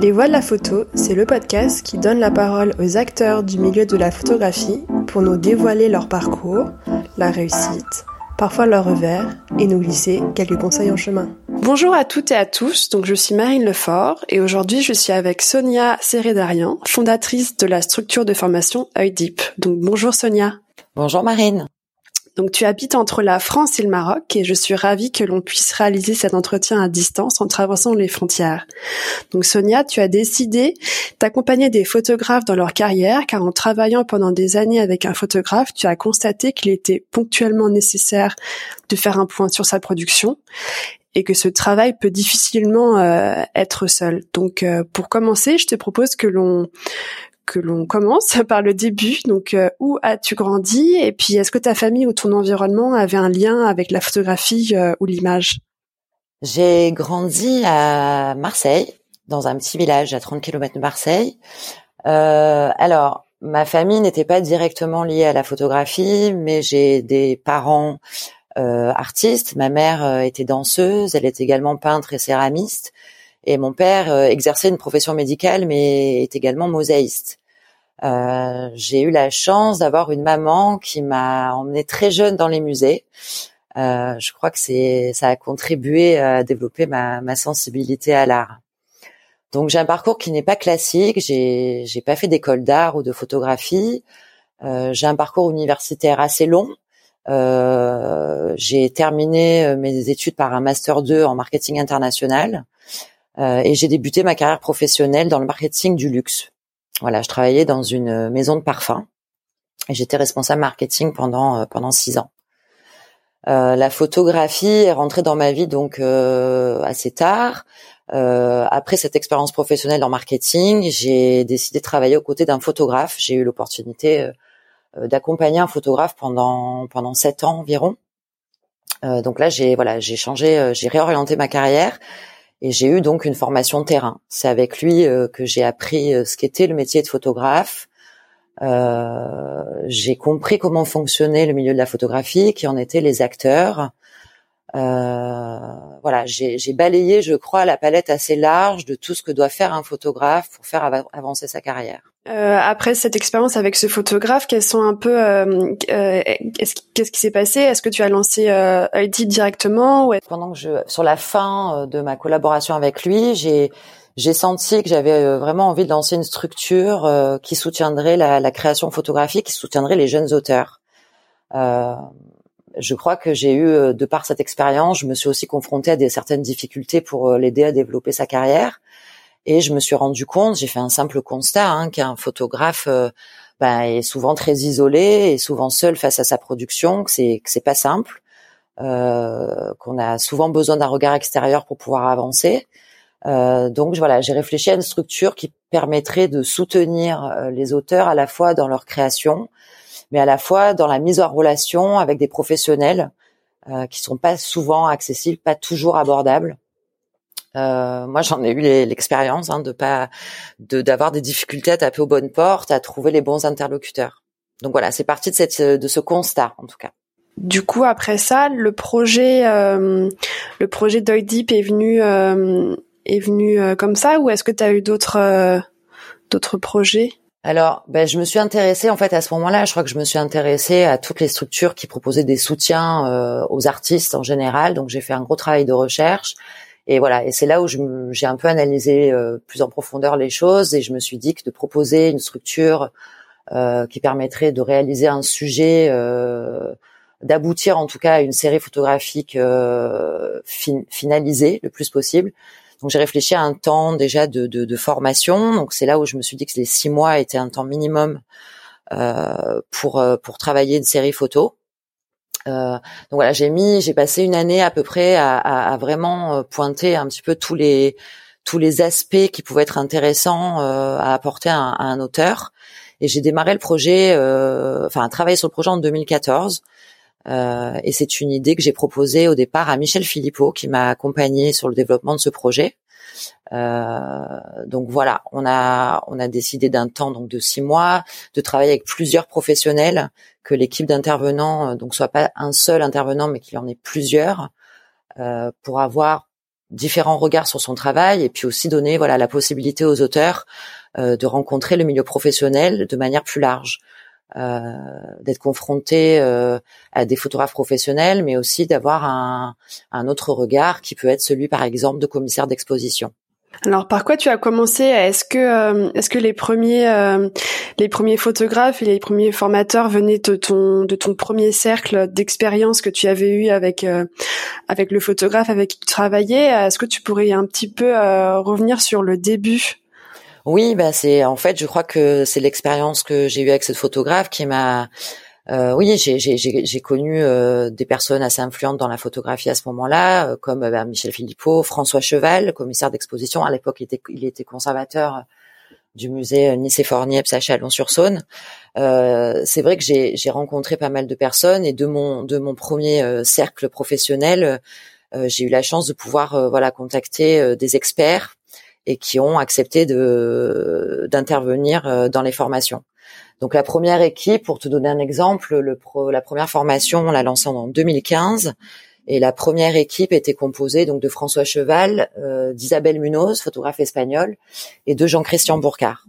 Les Voix de la photo, c'est le podcast qui donne la parole aux acteurs du milieu de la photographie pour nous dévoiler leur parcours, la réussite, parfois leur revers, et nous glisser quelques conseils en chemin. Bonjour à toutes et à tous, donc je suis Marine Lefort et aujourd'hui je suis avec Sonia Sérédarian, fondatrice de la structure de formation Deep. Donc bonjour Sonia. Bonjour Marine. Donc tu habites entre la France et le Maroc et je suis ravie que l'on puisse réaliser cet entretien à distance en traversant les frontières. Donc Sonia, tu as décidé d'accompagner des photographes dans leur carrière car en travaillant pendant des années avec un photographe, tu as constaté qu'il était ponctuellement nécessaire de faire un point sur sa production et que ce travail peut difficilement euh, être seul. Donc euh, pour commencer, je te propose que l'on que l'on commence par le début. Donc euh, où as-tu grandi et puis est-ce que ta famille ou ton environnement avait un lien avec la photographie ou l'image? J'ai grandi à Marseille, dans un petit village à 30 km de Marseille. alors ma famille n'était pas directement liée à la photographie, mais j'ai des parents euh, artiste. Ma mère euh, était danseuse, elle est également peintre et céramiste. Et mon père euh, exerçait une profession médicale, mais est également mosaïste. J'ai eu la chance d'avoir une maman qui m'a emmenée très jeune dans les musées. je crois que c'est ça a contribué à développer ma, ma sensibilité à l'art. Donc j'ai un parcours qui n'est pas classique. J'ai j'ai pas fait d'école d'art ou de photographie. j'ai un parcours universitaire assez long. Euh, j'ai terminé euh, mes études par un master 2 en marketing international euh, et j'ai débuté ma carrière professionnelle dans le marketing du luxe. Voilà, je travaillais dans une maison de parfum et j'étais responsable marketing pendant pendant six ans. Euh, la photographie est rentrée dans ma vie donc euh, assez tard. Euh, après cette expérience professionnelle en marketing, j'ai décidé de travailler aux côtés d'un photographe. J'ai eu l'opportunité euh, d'accompagner un photographe pendant pendant sept ans environ. Euh, donc là, j'ai voilà, j'ai changé, euh, j'ai réorienté ma carrière et j'ai eu donc une formation de terrain. C'est avec lui que j'ai appris ce qu'était le métier de photographe. j'ai compris comment fonctionnait le milieu de la photographie, qui en étaient les acteurs. Voilà, j'ai balayé, je crois, la palette assez large de tout ce que doit faire un photographe pour faire avancer sa carrière. Euh, après cette expérience avec ce photographe, quels sont un peu, euh, euh qu'est-ce qui s'est passé? Est-ce que tu as lancé euh, ID directement Pendant que je, sur la fin euh, de ma collaboration avec lui, j'ai j'ai senti que j'avais vraiment envie de lancer une structure qui soutiendrait la, la, création photographique, qui soutiendrait les jeunes auteurs. Je crois que j'ai eu, de par cette expérience, je me suis aussi confrontée à des certaines difficultés pour l'aider à développer sa carrière. Et je me suis rendu compte, j'ai fait un simple constat, hein, qu'un photographe euh, bah, est souvent très isolé et souvent seul face à sa production, que c'est que c'est pas simple, euh, qu'on a souvent besoin d'un regard extérieur pour pouvoir avancer. Euh, donc voilà, j'ai réfléchi à une structure qui permettrait de soutenir euh, les auteurs à la fois dans leur création, mais à la fois dans la mise en relation avec des professionnels euh, qui sont pas souvent accessibles, pas toujours abordables. Euh, moi, j'en ai eu l'expérience hein, de pas de d'avoir des difficultés à taper aux bonnes portes, à trouver les bons interlocuteurs. Donc voilà, c'est parti de cette de ce constat en tout cas. Du coup, après ça, le projet euh, le projet d'Oidip est venu euh, est venu euh, comme ça ou est-ce que tu as eu d'autres euh, d'autres projets? Alors, ben, je me suis intéressée en fait à ce moment-là. Je crois que je me suis intéressée à toutes les structures qui proposaient des soutiens aux artistes en général. Donc, j'ai fait un gros travail de recherche. Et voilà, et c'est là où j'ai un peu analysé euh, plus en profondeur les choses et je me suis dit que de proposer une structure euh, qui permettrait de réaliser un sujet, euh, d'aboutir en tout cas à une série photographique euh, finalisée le plus possible. Donc j'ai réfléchi à un temps déjà de, de, de formation. Donc c'est là où je me suis dit que les six mois étaient un temps minimum euh, pour pour travailler une série photo. Euh, donc voilà, j'ai mis, j'ai passé une année à peu près à, à, à, vraiment euh, pointer un petit peu tous les tous les aspects qui pouvaient être intéressants euh, à apporter à un, à un, auteur. Et j'ai démarré le projet, euh, enfin, travailler sur le projet en 2014. Euh, et c'est une idée que j'ai proposée au départ à Michel Philippot, qui m'a accompagné sur le développement de ce projet. Euh, donc voilà, on a on a décidé d'un temps donc de six mois de travailler avec plusieurs professionnels, que l'équipe d'intervenants euh, donc soit pas un seul intervenant mais qu'il y en ait plusieurs euh, pour avoir différents regards sur son travail et puis aussi donner voilà la possibilité aux auteurs de rencontrer le milieu professionnel de manière plus large. Euh, d'être confronté euh, à des photographes professionnels, mais aussi d'avoir un, un, autre regard qui peut être celui, par exemple, de commissaire d'exposition. Alors par quoi tu as commencé? Est-ce que euh, est-ce que les premiers les premiers photographes et les premiers formateurs venaient de ton de ton premier cercle d'expérience que tu avais eu avec avec le photographe avec qui tu travaillais? Est-ce que tu pourrais un petit peu revenir sur le début? Oui, bah c'est en fait, je crois que c'est l'expérience que j'ai eue avec cette photographe qui m'a euh, oui, j'ai connu euh, des personnes assez influentes dans la photographie à ce moment-là, euh, comme bah, Michel Philippot, François Cheval, commissaire d'exposition. À l'époque, il était, il était conservateur du musée Nicéphore-Niepce à Chalon-sur-Saône. c'est vrai que j'ai rencontré pas mal de personnes et de mon de mon premier cercle professionnel, j'ai eu la chance de pouvoir voilà contacter des experts et qui ont accepté de d'intervenir euh, dans les formations. Donc la première équipe, pour te donner un exemple, le la première formation, on l'a lancée en 2015. Et la première équipe était composée donc de François Cheval, euh, d'Isabelle Munoz, photographe espagnole, et de Jean-Christian Bourcard.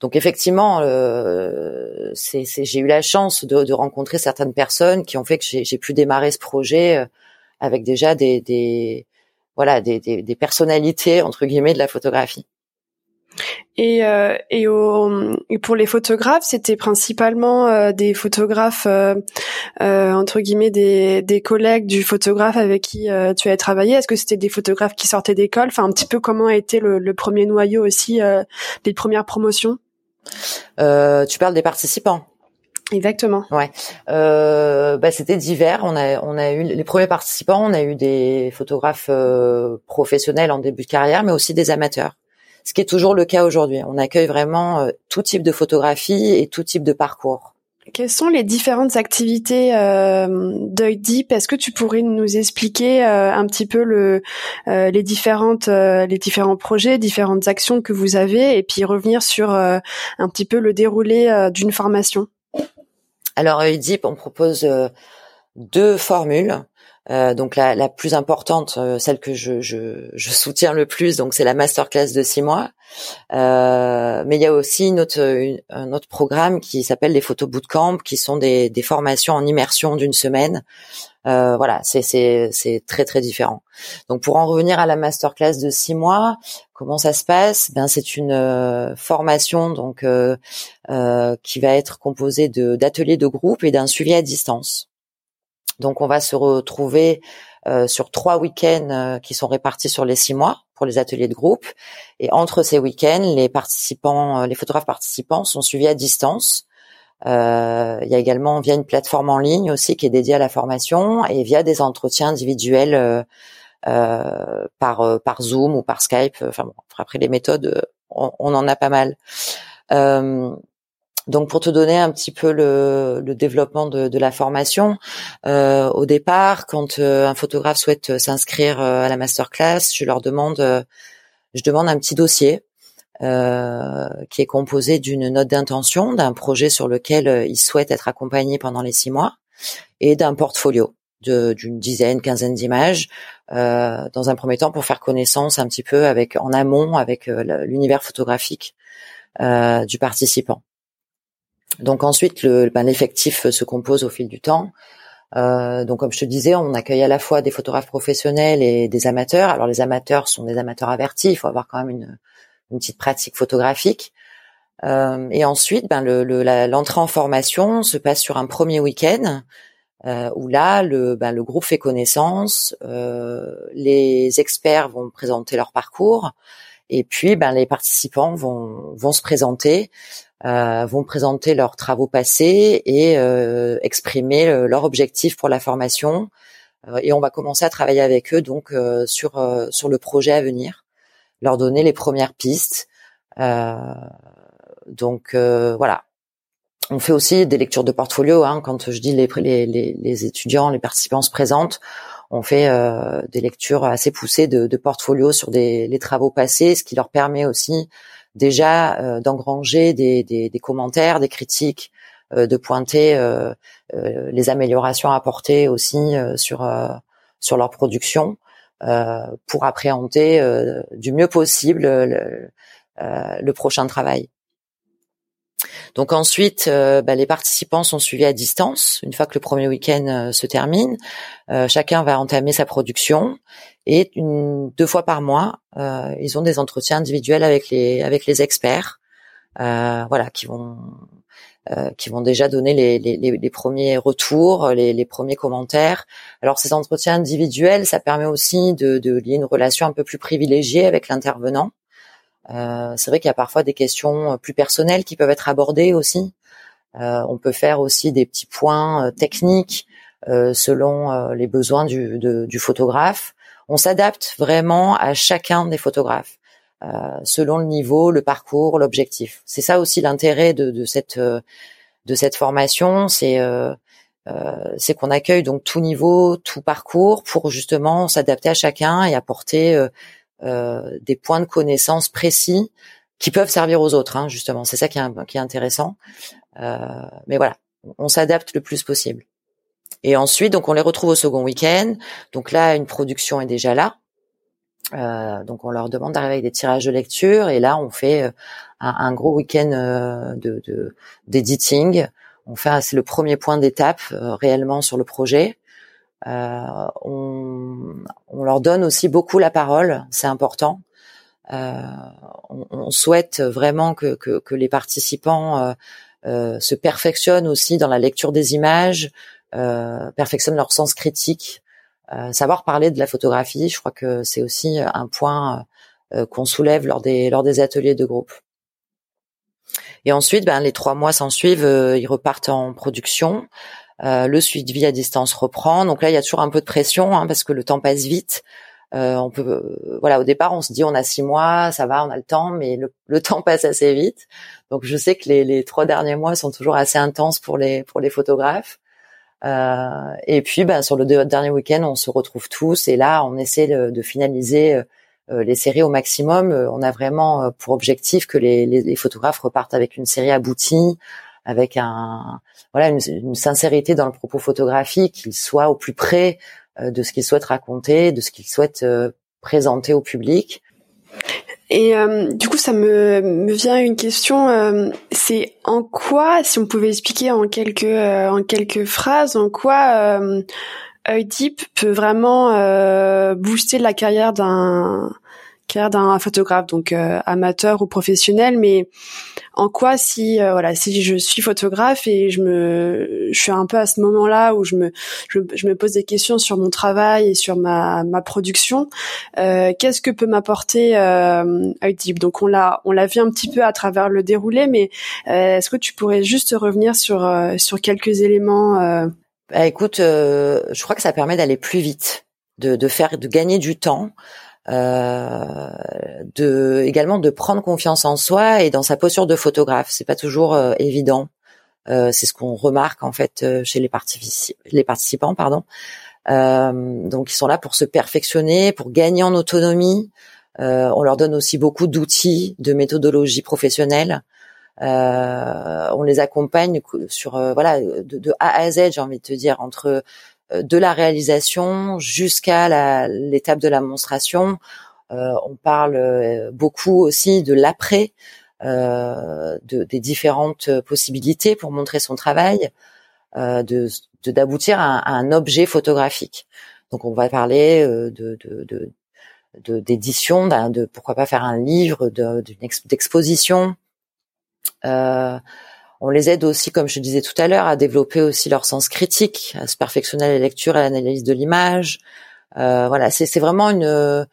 Donc effectivement, euh, j'ai eu la chance de, de, rencontrer certaines personnes qui ont fait que j'ai, pu démarrer ce projet euh, avec déjà des, des, voilà des, des, des, personnalités entre guillemets de la photographie. Et, euh, et, au, et, pour les photographes, c'était principalement euh, des photographes euh, euh, entre guillemets des, des, collègues du photographe avec qui euh, tu as travaillé. Est-ce que c'était des photographes qui sortaient d'école? Enfin, un petit peu comment a été le, le premier noyau aussi des premières promotions? Tu parles des participants Exactement. Ouais. Euh, bah, c'était divers. On a on a eu les premiers participants. On a eu des photographes euh, professionnels en début de carrière, mais aussi des amateurs. Ce qui est toujours le cas aujourd'hui. On accueille vraiment euh, tout type de photographie et tout type de parcours. Quelles sont les différentes activités euh, d'œil deep? Est-ce que tu pourrais nous expliquer euh, un petit peu le, euh, les différentes, les différents projets, différentes actions que vous avez, et puis revenir sur un petit peu le déroulé d'une formation? Alors à on propose euh, deux formules. Euh, donc la, la, plus importante, euh, celle que je, je, je, soutiens le plus, donc c'est la masterclass de six mois. Euh, mais il y a aussi une autre, un autre programme qui s'appelle les photos bootcamp, qui sont des, des formations en immersion d'une semaine. Euh, voilà, c'est très très différent. Donc pour en revenir à la masterclass de six mois, comment ça se passe? Ben c'est une euh, formation donc qui va être composée de d'ateliers de groupe et d'un suivi à distance. Donc on va se retrouver euh, sur trois week-ends euh, qui sont répartis sur les six mois pour les ateliers de groupe. Et entre ces week-ends, les participants, euh, les photographes participants sont suivis à distance. il y a également via une plateforme en ligne aussi qui est dédiée à la formation et via des entretiens individuels par par Zoom ou par Skype. Enfin bon, après les méthodes, on, on en a pas mal. Donc pour te donner un petit peu le, développement de, de, la formation, euh, au départ, quand euh, un photographe souhaite s'inscrire euh, à la masterclass, je leur demande, je demande un petit dossier qui est composé d'une note d'intention, d'un projet sur lequel il souhaite être accompagné pendant les six mois, et d'un portfolio d'une dizaine, quinzaine d'images, dans un premier temps pour faire connaissance un petit peu avec en amont avec l'univers photographique du participant. Donc ensuite, le, ben, l'effectif se compose au fil du temps. Euh, donc comme je te disais, on accueille à la fois des photographes professionnels et des amateurs. Alors les amateurs sont des amateurs avertis, il faut avoir quand même une, une petite pratique photographique. Euh, et ensuite, ben, le, l'entrée en formation se passe sur un premier week-end euh, où là, le, ben, le groupe fait connaissance, euh, les experts vont présenter leur parcours, et puis ben, les participants vont, vont se présenter euh, vont présenter leurs travaux passés et euh, exprimer euh, leur objectif pour la formation. et on va commencer à travailler avec eux donc sur sur le projet à venir, leur donner les premières pistes. donc voilà, on fait aussi des lectures de portfolio. Hein, quand je dis les, les, les, étudiants, les participants se présentent, on fait euh, des lectures assez poussées de, de portfolio sur les travaux passés, ce qui leur permet aussi déjà euh, d'engranger des, commentaires, des critiques, euh, de pointer les améliorations apportées aussi sur sur leur production. pour appréhender du mieux possible le, le prochain travail. Donc ensuite, euh, bah, les participants sont suivis à distance. Une fois que le premier week-end euh, se termine, euh, chacun va entamer sa production et une, deux fois par mois, ils ont des entretiens individuels avec les avec les experts, voilà, qui vont qui vont déjà donner les, les, les premiers retours, les, les, premiers commentaires. Alors ces entretiens individuels, ça permet aussi de, de lier une relation un peu plus privilégiée avec l'intervenant. Euh, c'est vrai qu'il y a parfois des questions euh, plus personnelles qui peuvent être abordées aussi. Euh, on peut faire aussi des petits points techniques selon les besoins du, du photographe. On s'adapte vraiment à chacun des photographes. Euh, selon le niveau, le parcours, l'objectif. C'est ça aussi l'intérêt de, de, cette de cette formation, c'est euh, c'est qu'on accueille donc tout niveau, tout parcours pour justement s'adapter à chacun et apporter euh, des points de connaissance précis qui peuvent servir aux autres, hein, justement. C'est ça qui est, intéressant. Euh, mais voilà, on s'adapte le plus possible. Et ensuite, donc on les retrouve au second week-end. Donc là, une production est déjà là. Euh, donc on leur demande d'arriver avec des tirages de lecture et là on fait euh, un, un gros week-end euh, de d'editing. on fait c'est le premier point d'étape réellement sur le projet. Euh, on, leur donne aussi beaucoup la parole, c'est important. Euh, on, souhaite vraiment que, les participants euh, se perfectionnent aussi dans la lecture des images, perfectionnent leur sens critique, savoir parler de la photographie. Je crois que c'est aussi un point qu'on soulève lors des lors des ateliers de groupe. Et ensuite, ben, les trois mois s'en suivent, ils repartent en production. Euh, le suivi à distance reprend. Donc là, il y a toujours un peu de pression hein, parce que le temps passe vite. Euh, on peut, euh, voilà, au départ, on se dit on a six mois, ça va, on a le temps, mais le, temps passe assez vite. Donc je sais que les, les, trois derniers mois sont toujours assez intenses pour les pour les photographes. Euh, et puis, ben, sur le dernier week-end, on se retrouve tous et là, on essaie de, de finaliser euh, les séries au maximum. On a vraiment pour objectif que les, les, les photographes repartent avec une série aboutie, avec un voilà une, sincérité dans le propos photographique, qu'il soit au plus près euh, de ce qu'il souhaite raconter, de ce qu'il souhaite euh, présenter au public. Et euh, du coup, ça me, me vient une question. c'est en quoi, si on pouvait expliquer en quelques en quelques phrases, en quoi Deep peut vraiment booster la carrière d'un carrière d'un photographe, donc amateur ou professionnel, mais en quoi si euh, voilà si je suis photographe et je me je suis un peu à ce moment-là où je me je, me pose des questions sur mon travail et sur ma ma production euh, qu'est-ce que peut m'apporter euh, Utip donc on l'a on l'a vu un petit peu à travers le déroulé mais euh, est-ce que tu pourrais juste revenir sur euh, sur quelques éléments bah, écoute je crois que ça permet d'aller plus vite de de faire de gagner du temps euh, de également de prendre confiance en soi et dans sa posture de photographe. C'est pas toujours euh, évident. Euh, c'est ce qu'on remarque en fait euh, chez les, participants, pardon. donc ils sont là pour se perfectionner, pour gagner en autonomie. on leur donne aussi beaucoup d'outils, de méthodologie professionnelle. on les accompagne sur voilà de, de, A à Z, j'ai envie de te dire, entre euh, de la réalisation jusqu'à l'étape de la monstration. Euh, on parle euh, beaucoup aussi de l'après, de, des différentes possibilités pour montrer son travail, de d'aboutir à, un objet photographique. Donc on va parler de, de, d'édition, de, pourquoi pas faire un livre, d'exposition. Euh, on les aide aussi, comme je disais tout à l'heure, à développer aussi leur sens critique, à se perfectionner à la lecture et à l'analyse de l'image. Euh, voilà, c'est vraiment une,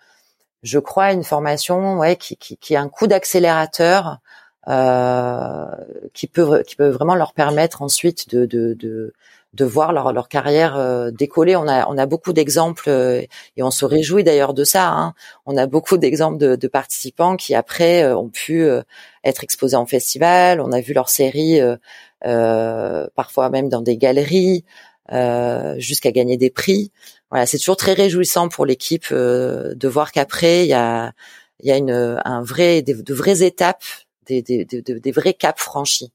je crois, une formation, qui, qui, a un coup d'accélérateur, euh, qui peut qui peut vraiment leur permettre ensuite de de voir leur, leur carrière euh, décoller. On a, on a beaucoup d'exemples euh, et on se réjouit d'ailleurs de ça. Hein. On a beaucoup d'exemples de, de, participants qui après euh, ont pu être exposés en festival. On a vu leurs séries parfois même dans des galeries jusqu'à gagner des prix. Voilà, c'est toujours très réjouissant pour l'équipe de voir qu'après il y a, il y a une, un vrai, de vraies étapes, des, des, des, des vrais caps franchis.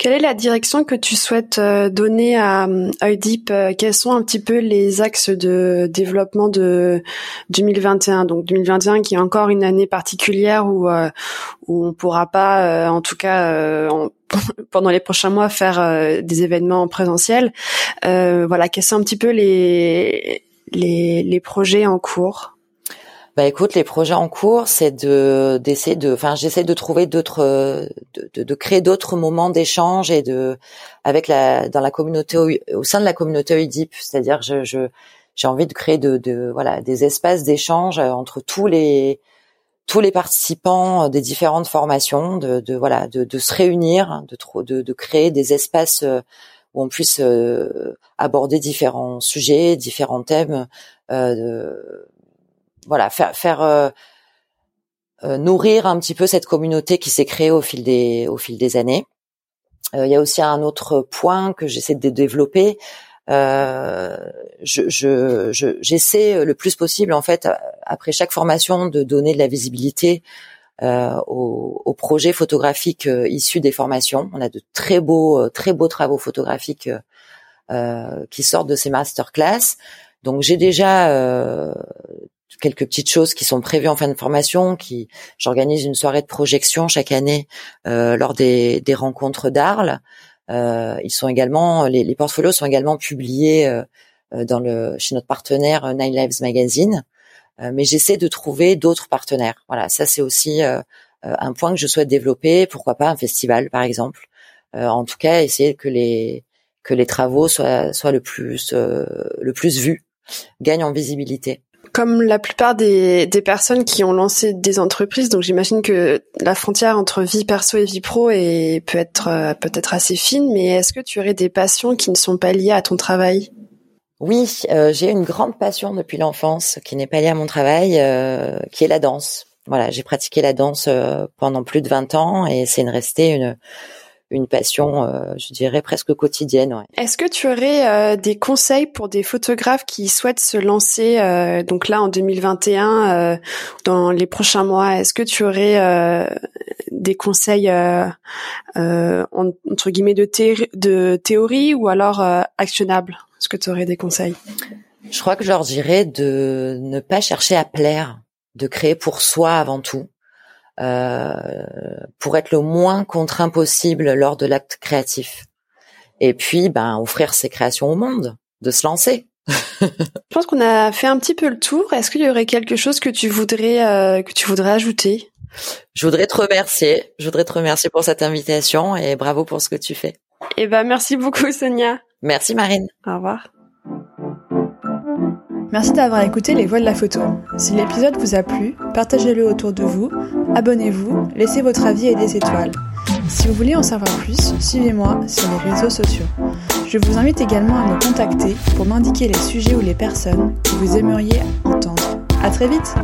Quelle est la direction que tu souhaites euh, donner à Oedip Quels sont un petit peu les axes de développement de 2021 Donc 2021 qui est encore une année particulière où où on pourra pas, en tout cas pendant les prochains mois, faire des événements en présentiel. voilà, quels sont un petit peu les les, les projets en cours? Bah écoute, les projets en cours, c'est de d'essayer de, enfin j'essaie de trouver d'autres, de, de, créer d'autres moments d'échange et de avec la dans la communauté au, sein de la communauté UDIP, c'est-à-dire je, je j'ai envie de créer de, de voilà des espaces d'échange entre tous les tous les participants des différentes formations, de, de voilà de, de, se réunir, de, de de créer des espaces euh, où on puisse euh, aborder différents sujets, différents thèmes. Euh, de, voilà, faire, faire euh, euh, nourrir un petit peu cette communauté qui s'est créée au fil des au fil des années. Euh, il y a aussi un autre point que j'essaie de développer. Euh, je, je, j'essaie le plus possible en fait après chaque formation de donner de la visibilité euh, aux, aux, projets photographiques issus des formations. On a de très beaux très beaux travaux photographiques qui sortent de ces masterclass. Donc j'ai déjà quelques petites choses qui sont prévues en fin de formation. Qui, j'organise une soirée de projection chaque année euh, lors des, des rencontres d'Arles. Euh, ils sont également, les, les, portfolios sont également publiés euh, euh dans le chez notre partenaire euh, Nine Lives Magazine. Euh, mais j'essaie de trouver d'autres partenaires. Voilà, ça c'est aussi un point que je souhaite développer. Pourquoi pas un festival, par exemple. en tout cas, essayer que les que les travaux soient soient le plus le plus vus, gagnent en visibilité comme la plupart des, des, personnes qui ont lancé des entreprises, donc j'imagine que la frontière entre vie perso et vie pro est, peut être euh, peut-être assez fine, mais est-ce que tu aurais des passions qui ne sont pas liées à ton travail? Oui, euh, j'ai une grande passion depuis l'enfance qui n'est pas liée à mon travail, euh, qui est la danse. Voilà, j'ai pratiqué la danse pendant plus de 20 ans et c'est une restée une une passion, euh, je dirais presque quotidienne. Ouais. Est-ce que tu aurais euh, des conseils pour des photographes qui souhaitent se lancer, euh, donc là en 2021, dans les prochains mois Est-ce que tu aurais des conseils entre guillemets de, de théorie ou alors actionnables Est-ce que tu aurais des conseils? Je crois que je leur dirais de ne pas chercher à plaire, de créer pour soi avant tout. Euh, pour être le moins contraint possible lors de l'acte créatif. Et puis, ben, offrir ses créations au monde, de se lancer. Je pense qu'on a fait un petit peu le tour. Est-ce qu'il y aurait quelque chose que tu voudrais euh, que tu voudrais ajouter? Je voudrais te remercier. Je voudrais te remercier pour cette invitation et bravo pour ce que tu fais. Eh ben merci beaucoup Sonia. Merci Marine. Au revoir. Merci d'avoir écouté Les Voix de la Photo. Si l'épisode vous a plu, partagez-le autour de vous, abonnez-vous, laissez votre avis et des étoiles. Si vous voulez en savoir plus, suivez-moi sur les réseaux sociaux. Je vous invite également à me contacter pour m'indiquer les sujets ou les personnes que vous aimeriez entendre. À très vite!